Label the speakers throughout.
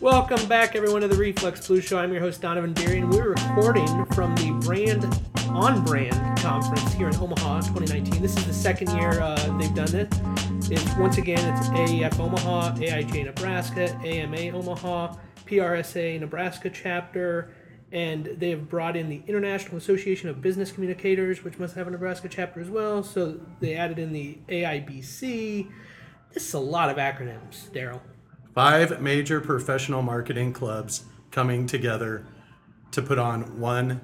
Speaker 1: Welcome back, everyone, to the Reflex Blue Show. I'm your host, Donovan Beery, and we're recording from the Brand on Brand conference here in Omaha 2019. This is the second year uh, they've done it. It's once again it's AAF Omaha, AIGA Nebraska, AMA Omaha, PRSA Nebraska chapter, and they have brought in the International Association of Business Communicators, which must have a Nebraska chapter as well. So they added in the AIBC. This is a lot of acronyms, Daryl.
Speaker 2: Five major professional marketing clubs coming together to put on one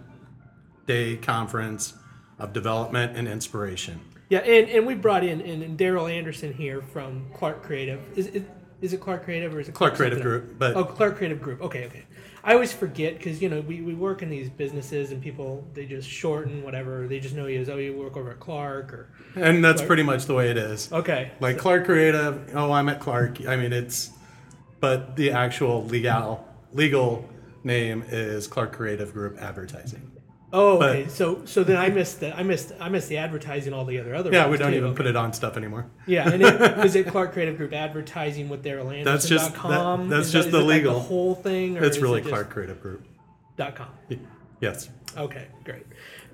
Speaker 2: day conference of development and inspiration.
Speaker 1: Yeah, and, and we brought in and, and Daryl Anderson here from Clark Creative. Is it is it Clark Creative or is it
Speaker 2: Clark Creative
Speaker 1: something else?
Speaker 2: Group, but-
Speaker 1: oh, Clark Creative Group. Okay, okay. I always forget because you know we, we work in these businesses and people they just shorten whatever they just know you as oh you work over at Clark or
Speaker 2: And that's
Speaker 1: Clark-
Speaker 2: pretty much the way it is.
Speaker 1: okay
Speaker 2: Like Clark Creative, oh, I'm at Clark. I mean, it's, but the actual legal legal name is Clark Creative Group Advertising.
Speaker 1: oh
Speaker 2: but-
Speaker 1: okay so so then I missed the I missed I missed the advertising all the other other
Speaker 2: Yeah, we don't
Speaker 1: too.
Speaker 2: even put it on stuff anymore.
Speaker 1: Yeah, and it, is it Clark Creative Group advertising with their Anderson?
Speaker 2: That's just-
Speaker 1: dot com?
Speaker 2: that- that's
Speaker 1: Is
Speaker 2: just
Speaker 1: is
Speaker 2: the
Speaker 1: it like
Speaker 2: legal.
Speaker 1: the whole thing. Or
Speaker 2: It's really
Speaker 1: it
Speaker 2: Clark Creative Group.
Speaker 1: dot com.
Speaker 2: Yes.
Speaker 1: Okay, great.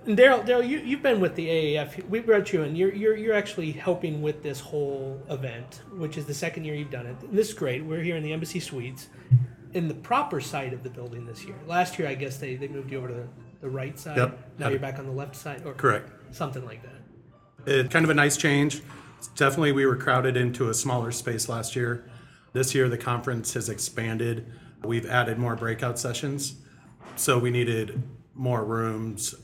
Speaker 1: And Daryl, Daryl, you you've been with the AAF. We brought you in. You're you're you're actually helping with this whole event, which is the second year you've done it. And this is great. We're here in the Embassy Suites, in the proper side of the building this year. Last year, I guess they, they moved you over to the, the right side.
Speaker 2: Yep.
Speaker 1: Now you're back on the left side, or
Speaker 2: Correct.
Speaker 1: something like that.
Speaker 2: It's kind of a nice change. Definitely, we were crowded into a smaller space last year. This year, the conference has expanded. We've added more breakout sessions. So we needed more rooms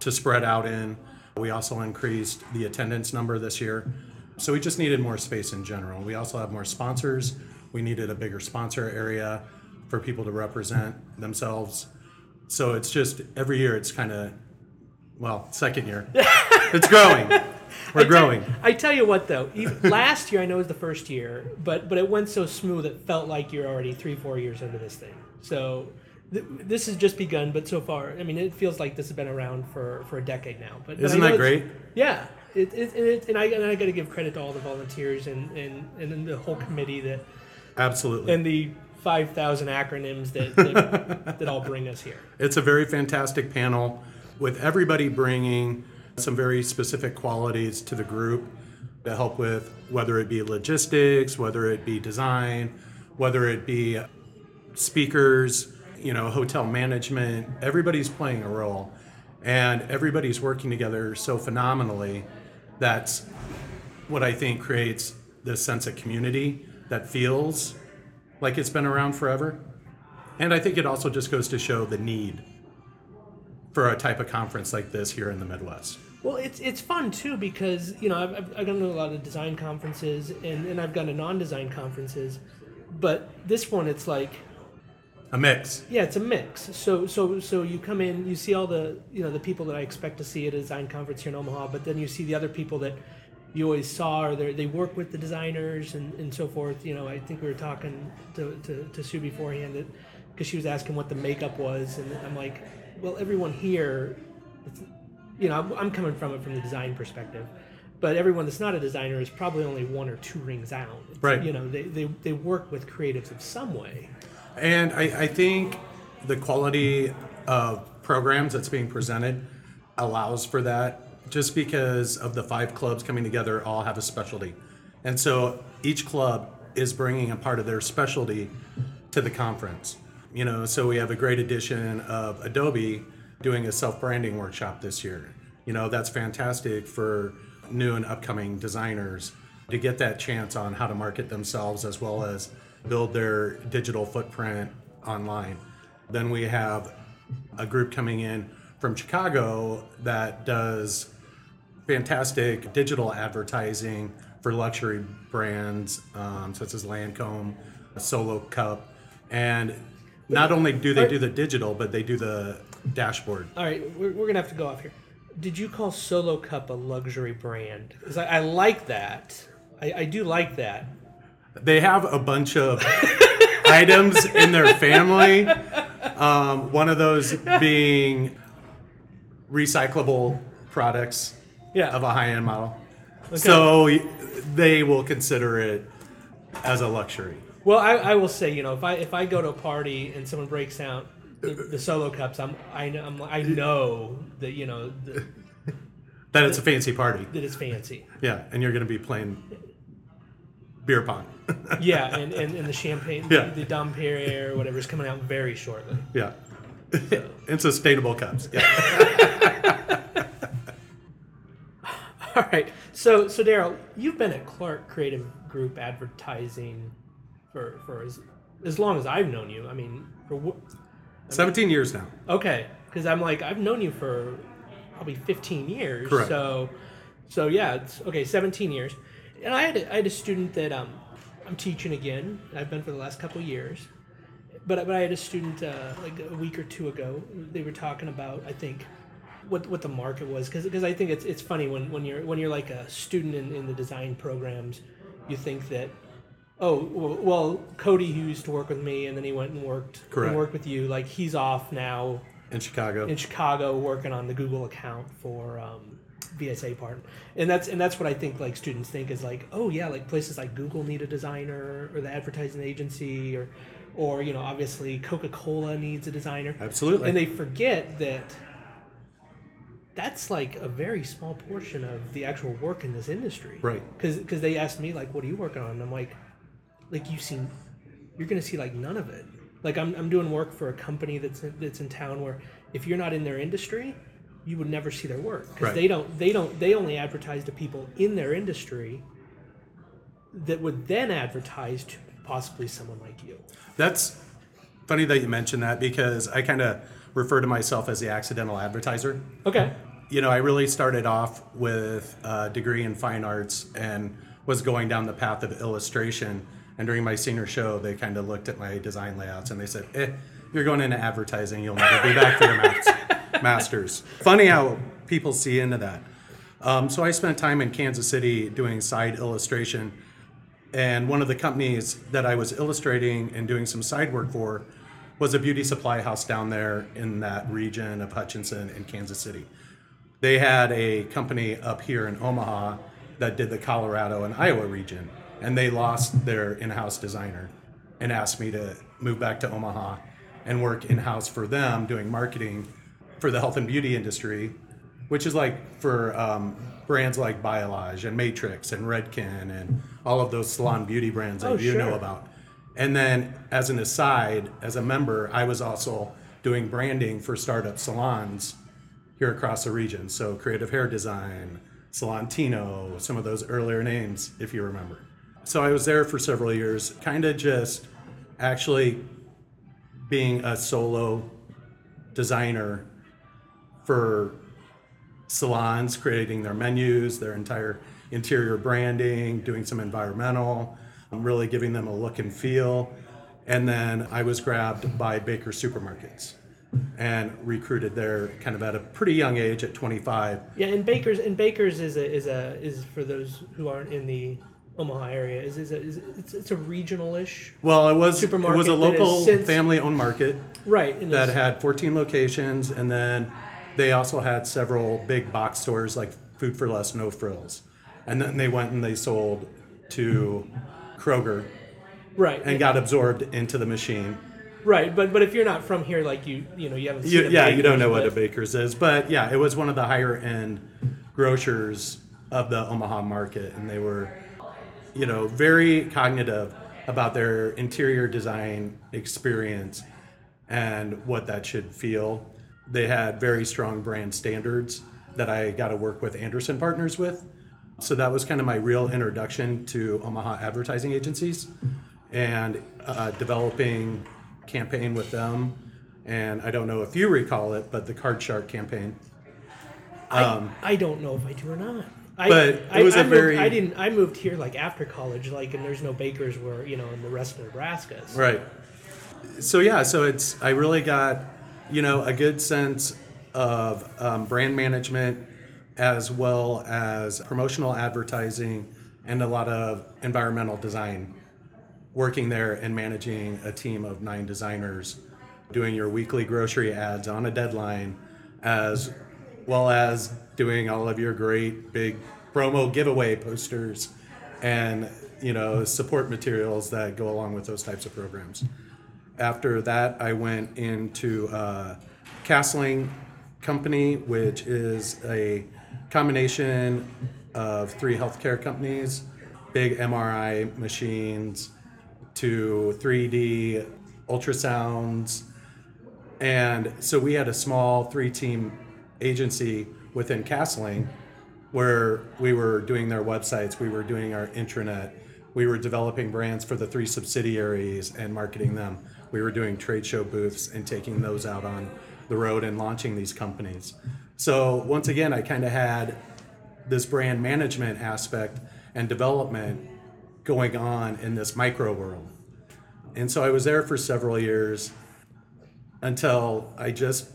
Speaker 2: to spread out in. We also increased the attendance number this year. So we just needed more space in general. We also have more sponsors. We needed a bigger sponsor area for people to represent themselves. So it's just every year it's kind of, well, second year. it's growing. We're growing.
Speaker 1: I tell you what, though, even, last year I know was the first year, but but it went so smooth it felt like you're already three four years into this thing. So th- this has just begun, but so far, I mean, it feels like this has been around for for a decade now. But, but
Speaker 2: Isn't that great?
Speaker 1: Yeah, it, it, it, and I and I got to give credit to all the volunteers and and and then the whole committee that
Speaker 2: Absolutely.
Speaker 1: and the five thousand acronyms that that, that all bring us here.
Speaker 2: It's a very fantastic panel with everybody bringing some very specific qualities to the group to help with whether it be logistics, whether it be design, whether it be speakers, you know, hotel management. Everybody's playing a role and everybody's working together so phenomenally. That's what I think creates this sense of community that feels like it's been around forever. And I think it also just goes to show the need for a type of conference like this here in the Midwest.
Speaker 1: Well, it's it's fun too because you know I've, I've, gone to a lot of design conferences and, and I've gone to non-design conferences, but this one it's like
Speaker 2: A mix.
Speaker 1: yeah, it's a mix. So so so you come in, you see all the you know the people that I expect to see at a design conference here in Omaha, but then you see the other people that you always saw or they work with the designers and, and so forth. You know, I think we were talking to to, to Sue beforehand that because she was asking what the makeup was, and I'm like, well, everyone here, it's, you know, I'm, I'm coming from it from the design perspective. But everyone that's not a designer is probably only one or two rings out. It's-
Speaker 2: Right.
Speaker 1: You know, they, they, they work with creatives in some way.
Speaker 2: And I, I think the quality of programs that's being presented allows for that just because of the five clubs coming together all have a specialty. And so each club is bringing a part of their specialty to the conference. You know, so we have a great addition of Adobe doing a self-branding workshop this year. You know, that's fantastic for new and upcoming designers to get that chance on how to market themselves as well as build their digital footprint online. Then we have a group coming in from Chicago that does fantastic digital advertising for luxury brands um, such as Lancome, Solo Cup, and not only do they do the digital, but they do the dashboard.
Speaker 1: All right, we're, we're gonna have to go off here. Did you call Solo Cup a luxury brand? Because I, I like that. I, I do like that.
Speaker 2: They have a bunch of items in their family. Um, one of those being recyclable products
Speaker 1: Yeah.
Speaker 2: of a high end model. So they will consider it as a luxury.
Speaker 1: Well, I, I will say, you know, if I if I go to a party and someone breaks out the, the solo cups, I'm I know I'm, I know that you know that,
Speaker 2: That it's a fancy party.
Speaker 1: that it's fancy.
Speaker 2: Yeah, and you're going to be playing beer pong.
Speaker 1: Yeah, and, and, and the champagne,
Speaker 2: Yeah.
Speaker 1: the Dom Perrier or whatever is coming out very shortly.
Speaker 2: yeah. and sustainable cups. Yeah.
Speaker 1: All right. So so Daryl, you've been at Clark Creative Group Advertising for for as, as long as I've known you. I mean, for wh-
Speaker 2: 17 years now.
Speaker 1: okay, because I'm like I've known you for probably 15 years.
Speaker 2: Correct.
Speaker 1: So so yeah, it's okay, 17 years. And I had a, I had a student that um I'm teaching again. I've been for the last couple of years. But, but I had a student uh, like a week or two ago. They were talking about I think what what the market was because I think it's it's funny when, when you're when you're like a student in, in the design programs, you think that oh well, well Cody who used to work with me and then he went and worked
Speaker 2: Correct.
Speaker 1: and worked with you like he's off now
Speaker 2: In Chicago.
Speaker 1: in Chicago working on the Google account for um, VSA part, and that's and that's what I think like students think is like oh yeah like places like Google need a designer or the advertising agency or or you know obviously Coca Cola needs a designer.
Speaker 2: Absolutely.
Speaker 1: and they forget that that's like a very small portion of the actual work in this industry.
Speaker 2: Right.
Speaker 1: because because they asked me like what are you working on? And I'm like like you see you're gonna see like none of it. Like I'm, I'm doing work for a company that's in, that's in town where if you're not in their industry you would never see their work because
Speaker 2: Right.
Speaker 1: they don't they don't they only advertise to people in their industry that would then advertise to possibly someone like you
Speaker 2: That's funny that you mentioned that because I kind of refer to myself as the accidental advertiser.
Speaker 1: okay
Speaker 2: You know, I really started off with a degree in fine arts and was going down the path of illustration. And during my senior show, they kind of looked at my design layouts and they said, eh, you're going into advertising. You'll never be back for your mas- masters. Funny how people see into that. Um, so I spent time in Kansas City doing side illustration and one of the companies that I was illustrating and doing some side work for was a beauty supply house down there in that region of Hutchinson and Kansas City. They had a company up here in Omaha that did the Colorado and Iowa region, and they lost their in house designer and asked me to move back to Omaha and work in house for them doing marketing for the health and beauty industry, which is like for um, brands like Biolage and Matrix and Redken and all of those salon beauty brands that
Speaker 1: Oh,
Speaker 2: you know about. And then, as an aside, as a member, I was also doing branding for startup salons here across the region. So, Creative Hair Design, Salantino, some of those earlier names, if you remember. So, I was there for several years, kind of just actually being a solo designer for salons, creating their menus, their entire interior branding, doing some environmental, um, really giving them a look and feel. And then I was grabbed by Baker Supermarkets and recruited there kind of at a pretty young age at 25.
Speaker 1: Yeah, and Baker's and Baker's is a is a is for those who aren't in the Omaha area is is, a, is it's, it's a regional-ish
Speaker 2: Well, it was
Speaker 1: supermarket it
Speaker 2: was a local
Speaker 1: since-
Speaker 2: family-owned market
Speaker 1: right
Speaker 2: that had 14 locations, and then they also had several big box stores like Food for Less, No Frills, and then they went and they sold to Kroger
Speaker 1: right
Speaker 2: and got absorbed into the machine.
Speaker 1: right but but if you're not from here like you you know you haven't seen
Speaker 2: You,
Speaker 1: a
Speaker 2: yeah, you don't know what a baker's is, but yeah, it was one of the higher end grocers of the Omaha market, and they were, you know, very cognitive about their interior design experience and what that should feel. They had very strong brand standards that I got to work with Anderson Partners with. So that was kind of my real introduction to Omaha advertising agencies and uh, developing campaign with them. And I don't know if you recall it, but the Card Shark campaign.
Speaker 1: I, I don't know if I do or not I,
Speaker 2: Um, But it
Speaker 1: I,
Speaker 2: was
Speaker 1: I
Speaker 2: a
Speaker 1: moved,
Speaker 2: very-
Speaker 1: I didn't I moved here like after college like and there's no bakers where you know in the rest of Nebraska so-
Speaker 2: Right. So yeah, so it's I really got you know a good sense of um, brand management as well as promotional advertising and a lot of environmental design. Working there and managing a team of nine designers, doing your weekly grocery ads on a deadline, as well as doing all of your great big promo giveaway posters and you know, support materials that go along with those types of programs. After that, I went into uh, Castling Company, which is a combination of three healthcare companies, big MRI machines, to 3D ultrasounds. And so we had a small three team agency within Castling where we were doing their websites, we were doing our intranet, we were developing brands for the three subsidiaries and marketing them. We were doing trade show booths and taking those out on the road and launching these companies. So once again, I kind of had this brand management aspect and development going on in this micro world. And so I was there for several years until I just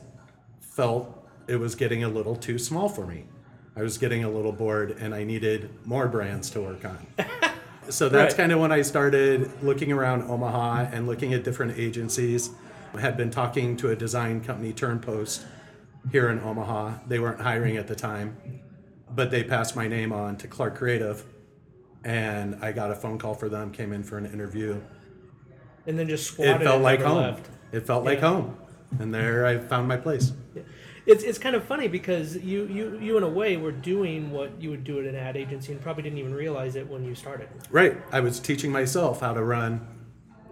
Speaker 2: felt it was getting a little too small for me. I was getting a little bored and I needed more brands to work on. so that's
Speaker 1: Right.
Speaker 2: kind of when I started looking around Omaha and looking at different agencies. I had been talking to a design company, Turnpost, here in Omaha. They weren't hiring at the time, but they passed my name on to Clark Creative. And I got a phone call for them, came in for an interview.
Speaker 1: And then just
Speaker 2: It felt
Speaker 1: and
Speaker 2: like home.
Speaker 1: left.
Speaker 2: It felt like home. And there I found my place.
Speaker 1: It's, it's kind of funny because you, you, you in a way were doing what you would do at an ad agency and probably didn't even realize it when you started.
Speaker 2: Right. I was teaching myself how to run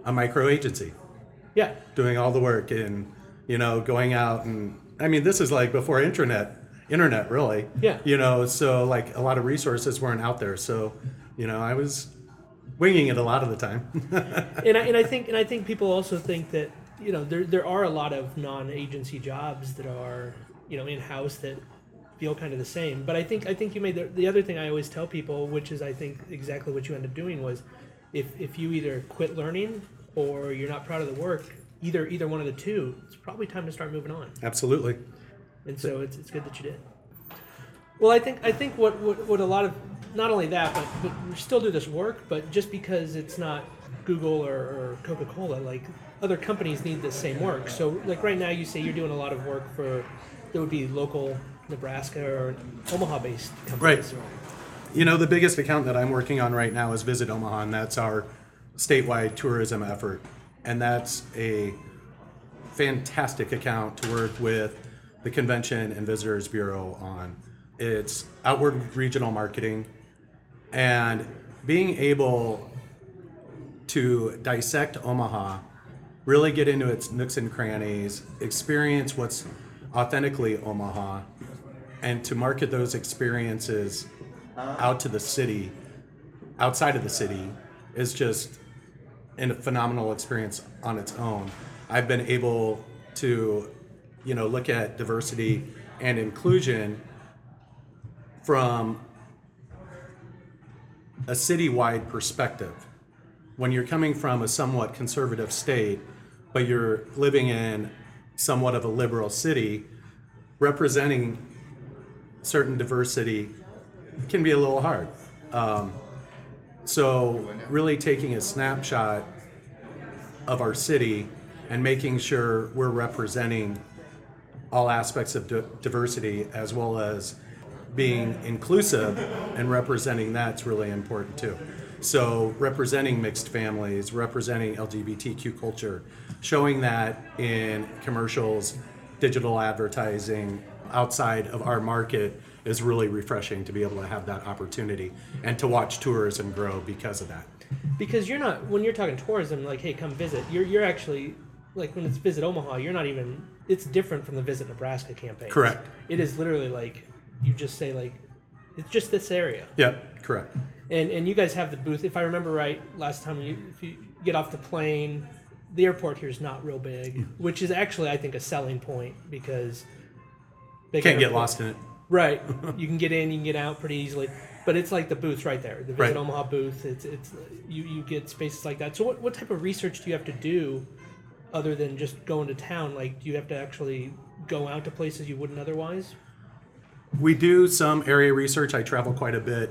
Speaker 2: a micro agency,
Speaker 1: Yeah.
Speaker 2: doing all the work and, you know, going out and I mean, this is like before internet, internet really.
Speaker 1: Yeah.
Speaker 2: You know, so like a lot of resources weren't out there. So, you know, I was winging it a lot of the time.
Speaker 1: and I, and I think and I think people also think that you know there there are a lot of non-agency jobs that are you know in house that feel kind of the same. But I think I think you made the, the other thing I always tell people, which is I think exactly what you end up doing was if if you either quit learning or you're not proud of the work, either either one of the two, it's probably time to start moving on.
Speaker 2: Absolutely.
Speaker 1: And so it's, it's good that you did. Well, I think I think what, what, what a lot of not only that, but, but we still do this work, but just because it's not Google or, or Coca Cola, like other companies need the same work. So like right now, you say you're doing a lot of work for that would be local Nebraska or Omaha based companies.
Speaker 2: Right. You know, the biggest account that I'm working on right now is Visit Omaha, and that's our statewide tourism effort. And that's a fantastic account to work with the Convention and Visitors Bureau on. It's outward regional marketing and being able to dissect Omaha, really get into its nooks and crannies, experience what's authentically Omaha, and to market those experiences out to the city, outside of the city, is just a phenomenal experience on its own. I've been able to, you know, look at diversity and inclusion from a citywide perspective. When you're coming from a somewhat conservative state, but you're living in somewhat of a liberal city, representing certain diversity can be a little hard. Um, so, really taking a snapshot of our city and making sure we're representing all aspects of di- diversity as well as being inclusive and representing that's really important too. So, representing mixed families, representing LGBTQ culture, showing that in commercials, digital advertising outside of our market is really refreshing to be able to have that opportunity and to watch tourism grow because of that.
Speaker 1: Because you're not when you're talking tourism, like hey, come visit. You're you're actually like when it's visit Omaha, you're not even. It's different from the visit Nebraska campaign.
Speaker 2: Correct.
Speaker 1: It is literally like you just say like it's just this area.
Speaker 2: Yeah, correct.
Speaker 1: And and you guys have the booth. If I remember right, last time you if you get off the plane, the airport here is not real big, hmm. which is actually I think a selling point because they
Speaker 2: Can't get lost in it.
Speaker 1: Right, you can get in, you can get out pretty easily, but it's like the booth's right there. The Visit
Speaker 2: Right.
Speaker 1: Omaha booth. It's it's you you get spaces like that. So what what type of research do you have to do, other than just going to town? Like, do you have to actually go out to places you wouldn't otherwise?
Speaker 2: We do some area research. I travel quite a bit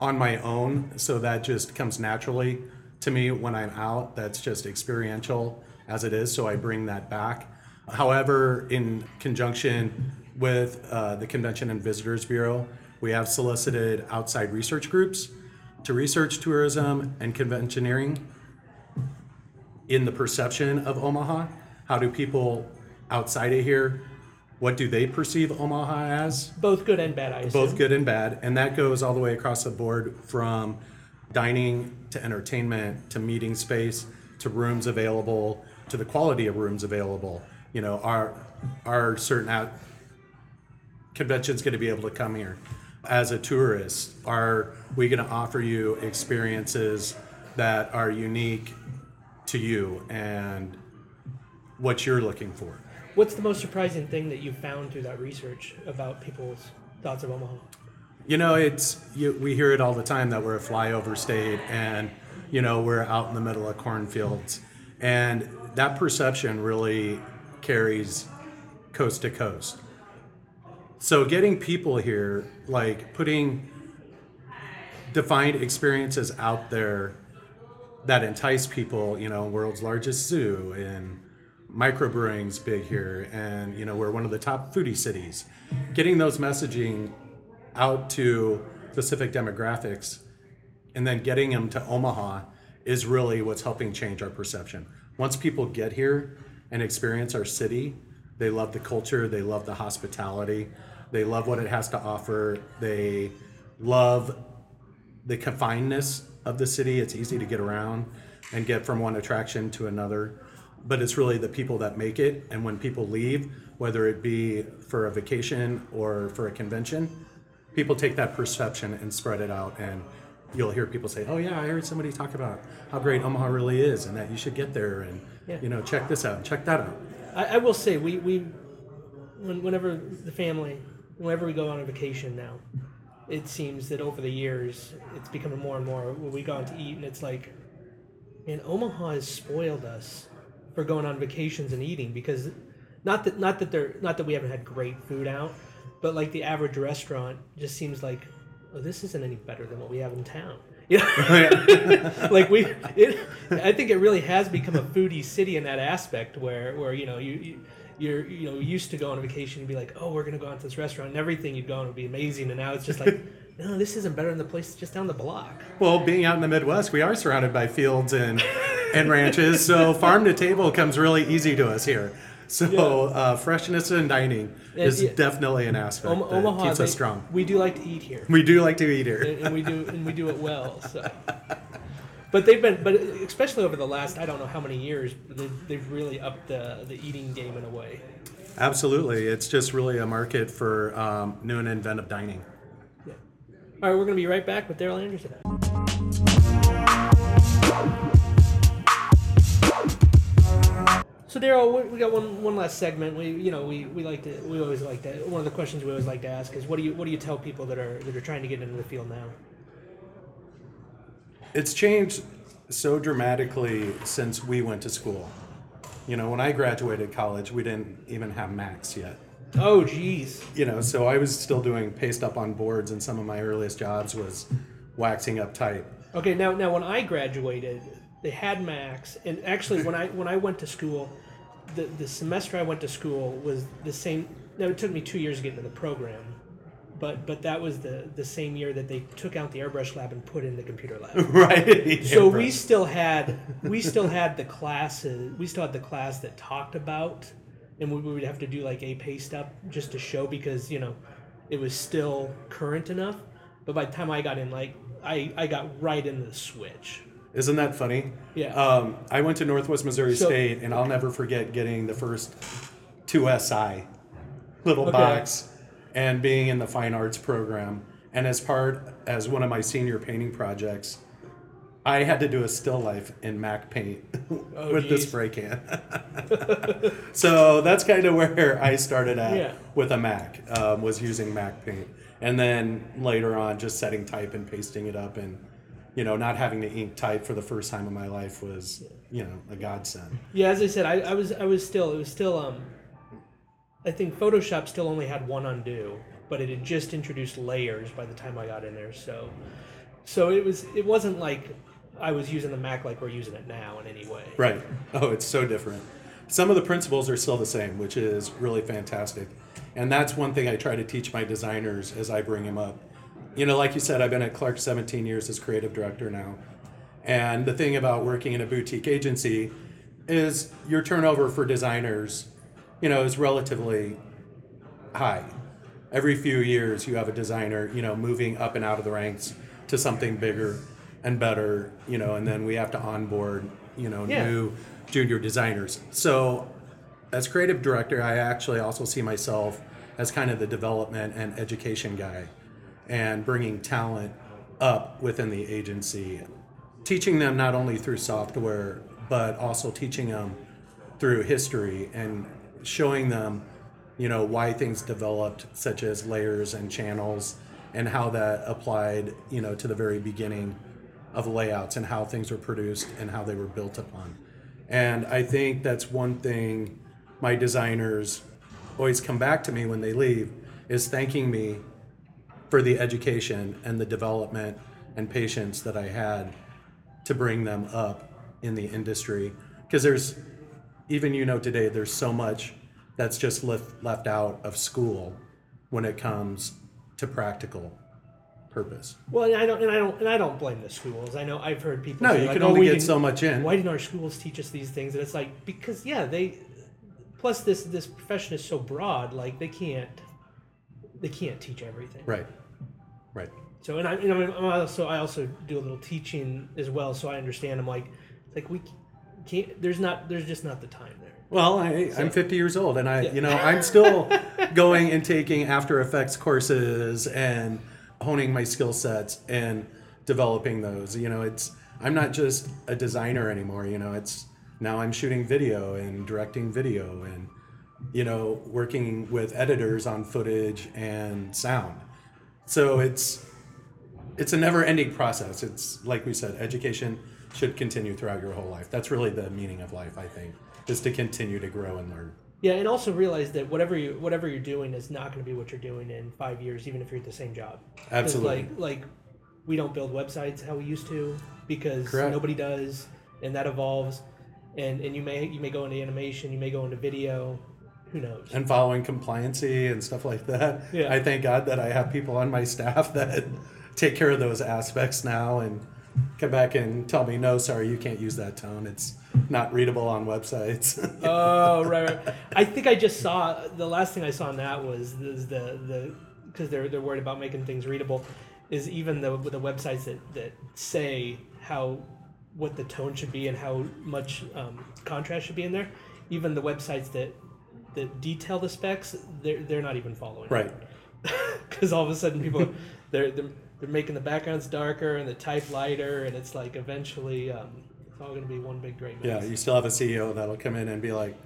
Speaker 2: on my own, so that just comes naturally to me when I'm out. That's just experiential as it is, so I bring that back. However, in conjunction with uh, the Convention and Visitors Bureau, we have solicited outside research groups to research tourism and conventioneering in the perception of Omaha. How do people outside of here, what do they perceive Omaha as?
Speaker 1: Both good and bad, I assume.
Speaker 2: Both good and bad. And that goes all the way across the board from dining to entertainment to meeting space to rooms available to the quality of rooms available. You know, are are certain out conventions going to be able to come here as a tourist? Are we going to offer you experiences that are unique to you and what you're looking for?
Speaker 1: What's the most surprising thing that you found through that research about people's thoughts of Omaha?
Speaker 2: You know, it's you, we hear it all the time that we're a flyover state, and you know we're out in the middle of cornfields, and that perception really carries coast to coast. So getting people here, like putting defined experiences out there that entice people, you know, world's largest zoo and microbrewing's big here, and you know we're one of the top foodie cities. Getting those messaging out to specific demographics and then getting them to Omaha is really what's helping change our perception. Once people get here and experience our city, they love the culture, they love the hospitality, they love what it has to offer, they love the confinedness of the city. It's easy to get around and get from one attraction to another. But it's really the people that make it. And when people leave, whether it be for a vacation or for a convention, people take that perception and spread it out. And you'll hear people say, "Oh yeah, I heard somebody talk about how great Omaha really is, and that you should get there, and
Speaker 1: Yeah.
Speaker 2: you know, check this out, and check that out."
Speaker 1: I, I will say we we when, whenever the family whenever we go on a vacation now, it seems that over the years it's becoming more and more when we go out to eat and it's like, man, Omaha has spoiled us for going on vacations and eating because not that not that they're not that we haven't had great food out, but like the average restaurant just seems like, oh, this isn't any better than what we have in town. You know? like we, it, I think it really has become a foodie city in that aspect where, where you know you, you you're you know used to go on a vacation and be like, oh, we're gonna go out to this restaurant and everything you'd go on would be amazing, and now it's just like, no, this isn't better than the place just down the block.
Speaker 2: Well, being out in the Midwest, we are surrounded by fields and and ranches, so farm to table comes really easy to us here. So uh, freshness in dining is
Speaker 1: yeah.
Speaker 2: definitely an aspect that
Speaker 1: Omaha
Speaker 2: keeps
Speaker 1: they-
Speaker 2: us strong.
Speaker 1: We do like to eat here,
Speaker 2: We do like to eat here.
Speaker 1: and, and we do and we do it well. So. But they've been, but especially over the last, I don't know how many years, they've, they've really upped the, the eating game in a way.
Speaker 2: Absolutely, it's just really a market for um, new and inventive dining.
Speaker 1: Yeah. All right, we're going to be right back with Daryl Anderson. So Daryl, we- we got one one last segment. We you know we, we like to we always like to one of the questions we always like to ask is what do you what do you tell people that are that are trying to get into the field now?
Speaker 2: It's changed so dramatically since we went to school. You know, when I graduated college, we didn't even have Macs yet.
Speaker 1: Oh geez.
Speaker 2: You know, so I was still doing paste up on boards, and some of my earliest jobs was waxing up type.
Speaker 1: Okay, now now when I graduated, they had Macs, and actually when I when I went to school, the the semester I went to school was the same. Now it took me two years to get into the program, but but that was the the same year that they took out the airbrush lab and put in the computer lab.
Speaker 2: right.
Speaker 1: So we still had we still had the classes we still had the class that talked about, and we, we would have to do like a paste up just to show because you know it was still current enough. But by the time I got in, like I I got right into the switch.
Speaker 2: Isn't that funny?
Speaker 1: Yeah.
Speaker 2: Um, I went to Northwest Missouri
Speaker 1: So-
Speaker 2: State, and I'll never forget getting the first two SI little
Speaker 1: Okay.
Speaker 2: box and being in the fine arts program. And as part as one of my senior painting projects, I had to do a still life in Mac Paint
Speaker 1: Oh,
Speaker 2: with the spray can. so that's kind of where I started at
Speaker 1: Yeah.
Speaker 2: with a Mac, um, was using Mac Paint, and then later on just setting type and pasting it up, and you know not having to ink type for the first time in my life was you know a godsend.
Speaker 1: Yeah, as I said, I, I was I was still it was still um. I think Photoshop still only had one undo, but it had just introduced layers by the time I got in there. So, so it was it wasn't like I was using the Mac like we're using it now in any way.
Speaker 2: Right. Oh, it's so different. Some of the principles are still the same, which is really fantastic. And that's one thing I try to teach my designers as I bring them up. You know, like you said, I've been at Clark 17 years as creative director now. And the thing about working in a boutique agency is your turnover for designers, you know, is relatively high. Every few years, you have a designer, you know, moving up and out of the ranks to something bigger and better, you know, and then we have to onboard, you know,
Speaker 1: Yeah.
Speaker 2: new junior designers. So, as creative director, I actually also see myself as kind of the development and education guy and bringing talent up within the agency, teaching them not only through software, but also teaching them through history and showing them, you know, why things developed, such as layers and channels, and how that applied, you know, to the very beginning of layouts and how things were produced and how they were built upon. And I think that's one thing my designers always come back to me when they leave is thanking me for the education and the development and patience that I had to bring them up in the industry. Because there's, even you know today, there's so much that's just left, left out of school when it comes to practical purpose.
Speaker 1: Well, and I don't, and I don't, and I don't blame the schools. I know I've heard people.
Speaker 2: No,
Speaker 1: say,
Speaker 2: you
Speaker 1: like,
Speaker 2: can
Speaker 1: "Oh,
Speaker 2: only
Speaker 1: we
Speaker 2: get so much in.
Speaker 1: Why didn't our schools teach us these things? And it's like because yeah, they. Plus, this this profession is so broad. Like they can't, they can't teach everything.
Speaker 2: Right, right.
Speaker 1: So, and I, and I'm also I also do a little teaching as well, so I understand. I'm like, like we can't. There's not. There's just not the time there.
Speaker 2: Well, I, I'm 50 years old, and I,
Speaker 1: Yeah.
Speaker 2: you know, I'm still going and taking After Effects courses and honing my skill sets and developing those. You know, it's I'm not just a designer anymore. You know, it's now I'm shooting video and directing video and you know working with editors on footage and sound. So it's it's a never-ending process. It's like we said, education should continue throughout your whole life. That's really the meaning of life, I think, is to continue to grow and learn.
Speaker 1: Yeah, and also realize that whatever you whatever you're doing is not going to be what you're doing in five years, even if you're at the same job.
Speaker 2: Absolutely.
Speaker 1: Like like we don't build websites how we used to because
Speaker 2: Correct.
Speaker 1: nobody does, and that evolves. And and you may you may go into animation, you may go into video. Who knows?
Speaker 2: and following compliancy and stuff like that.
Speaker 1: Yeah.
Speaker 2: I thank God that I have people on my staff that take care of those aspects now and come back and tell me, no, sorry, you can't use that tone. It's not readable on websites.
Speaker 1: oh right, right. I think I just saw the last thing I saw on that was is the the because they're they're worried about making things readable. Is even the the websites that that say how what the tone should be and how much um, contrast should be in there. Even the websites that that detail the specs, they're they're not even following.
Speaker 2: right.
Speaker 1: Because all of a sudden people they're, they're they're making the backgrounds darker and the type lighter, and it's like eventually um, it's all going to be one big great mess.
Speaker 2: Yeah, you still have a CEO that'll come in and be like,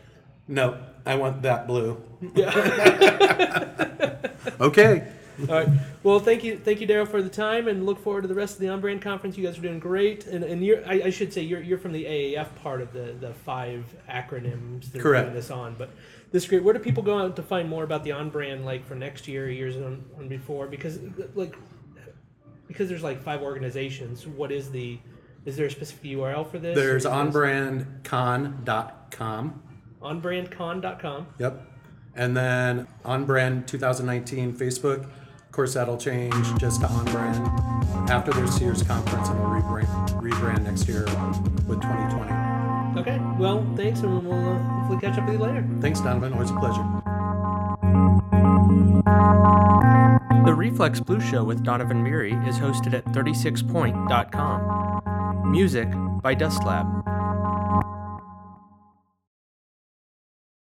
Speaker 2: no, I want that blue.
Speaker 1: Yeah.
Speaker 2: Okay.
Speaker 1: All right. Well, thank you, thank you, Daryl, for the time, and look forward to the rest of the on brand conference. You guys are doing great, and and you're I, I should say you're you're from the AAF part of the the five acronyms that are
Speaker 2: Correct.
Speaker 1: this on. But this is great. Where do people go out to find more about the on brand, like for next year, years on, on before? Because like because there's like five organizations. What is the is there a specific URL for this?
Speaker 2: There's
Speaker 1: this
Speaker 2: onbrandcon.com.
Speaker 1: onbrandcon.com.
Speaker 2: Yep. And then On Brand 2019 Facebook. Of course, that'll change just to On Brand after their Sears conference, and we'll rebrand, rebrand next year with 2020.
Speaker 1: Okay. Well, thanks, and we'll uh, hopefully catch up with you later.
Speaker 2: Thanks, Donovan. Always a pleasure.
Speaker 3: The Reflex Blue Show with Donovan Beery is hosted at 36point.com. Music by Dust Lab.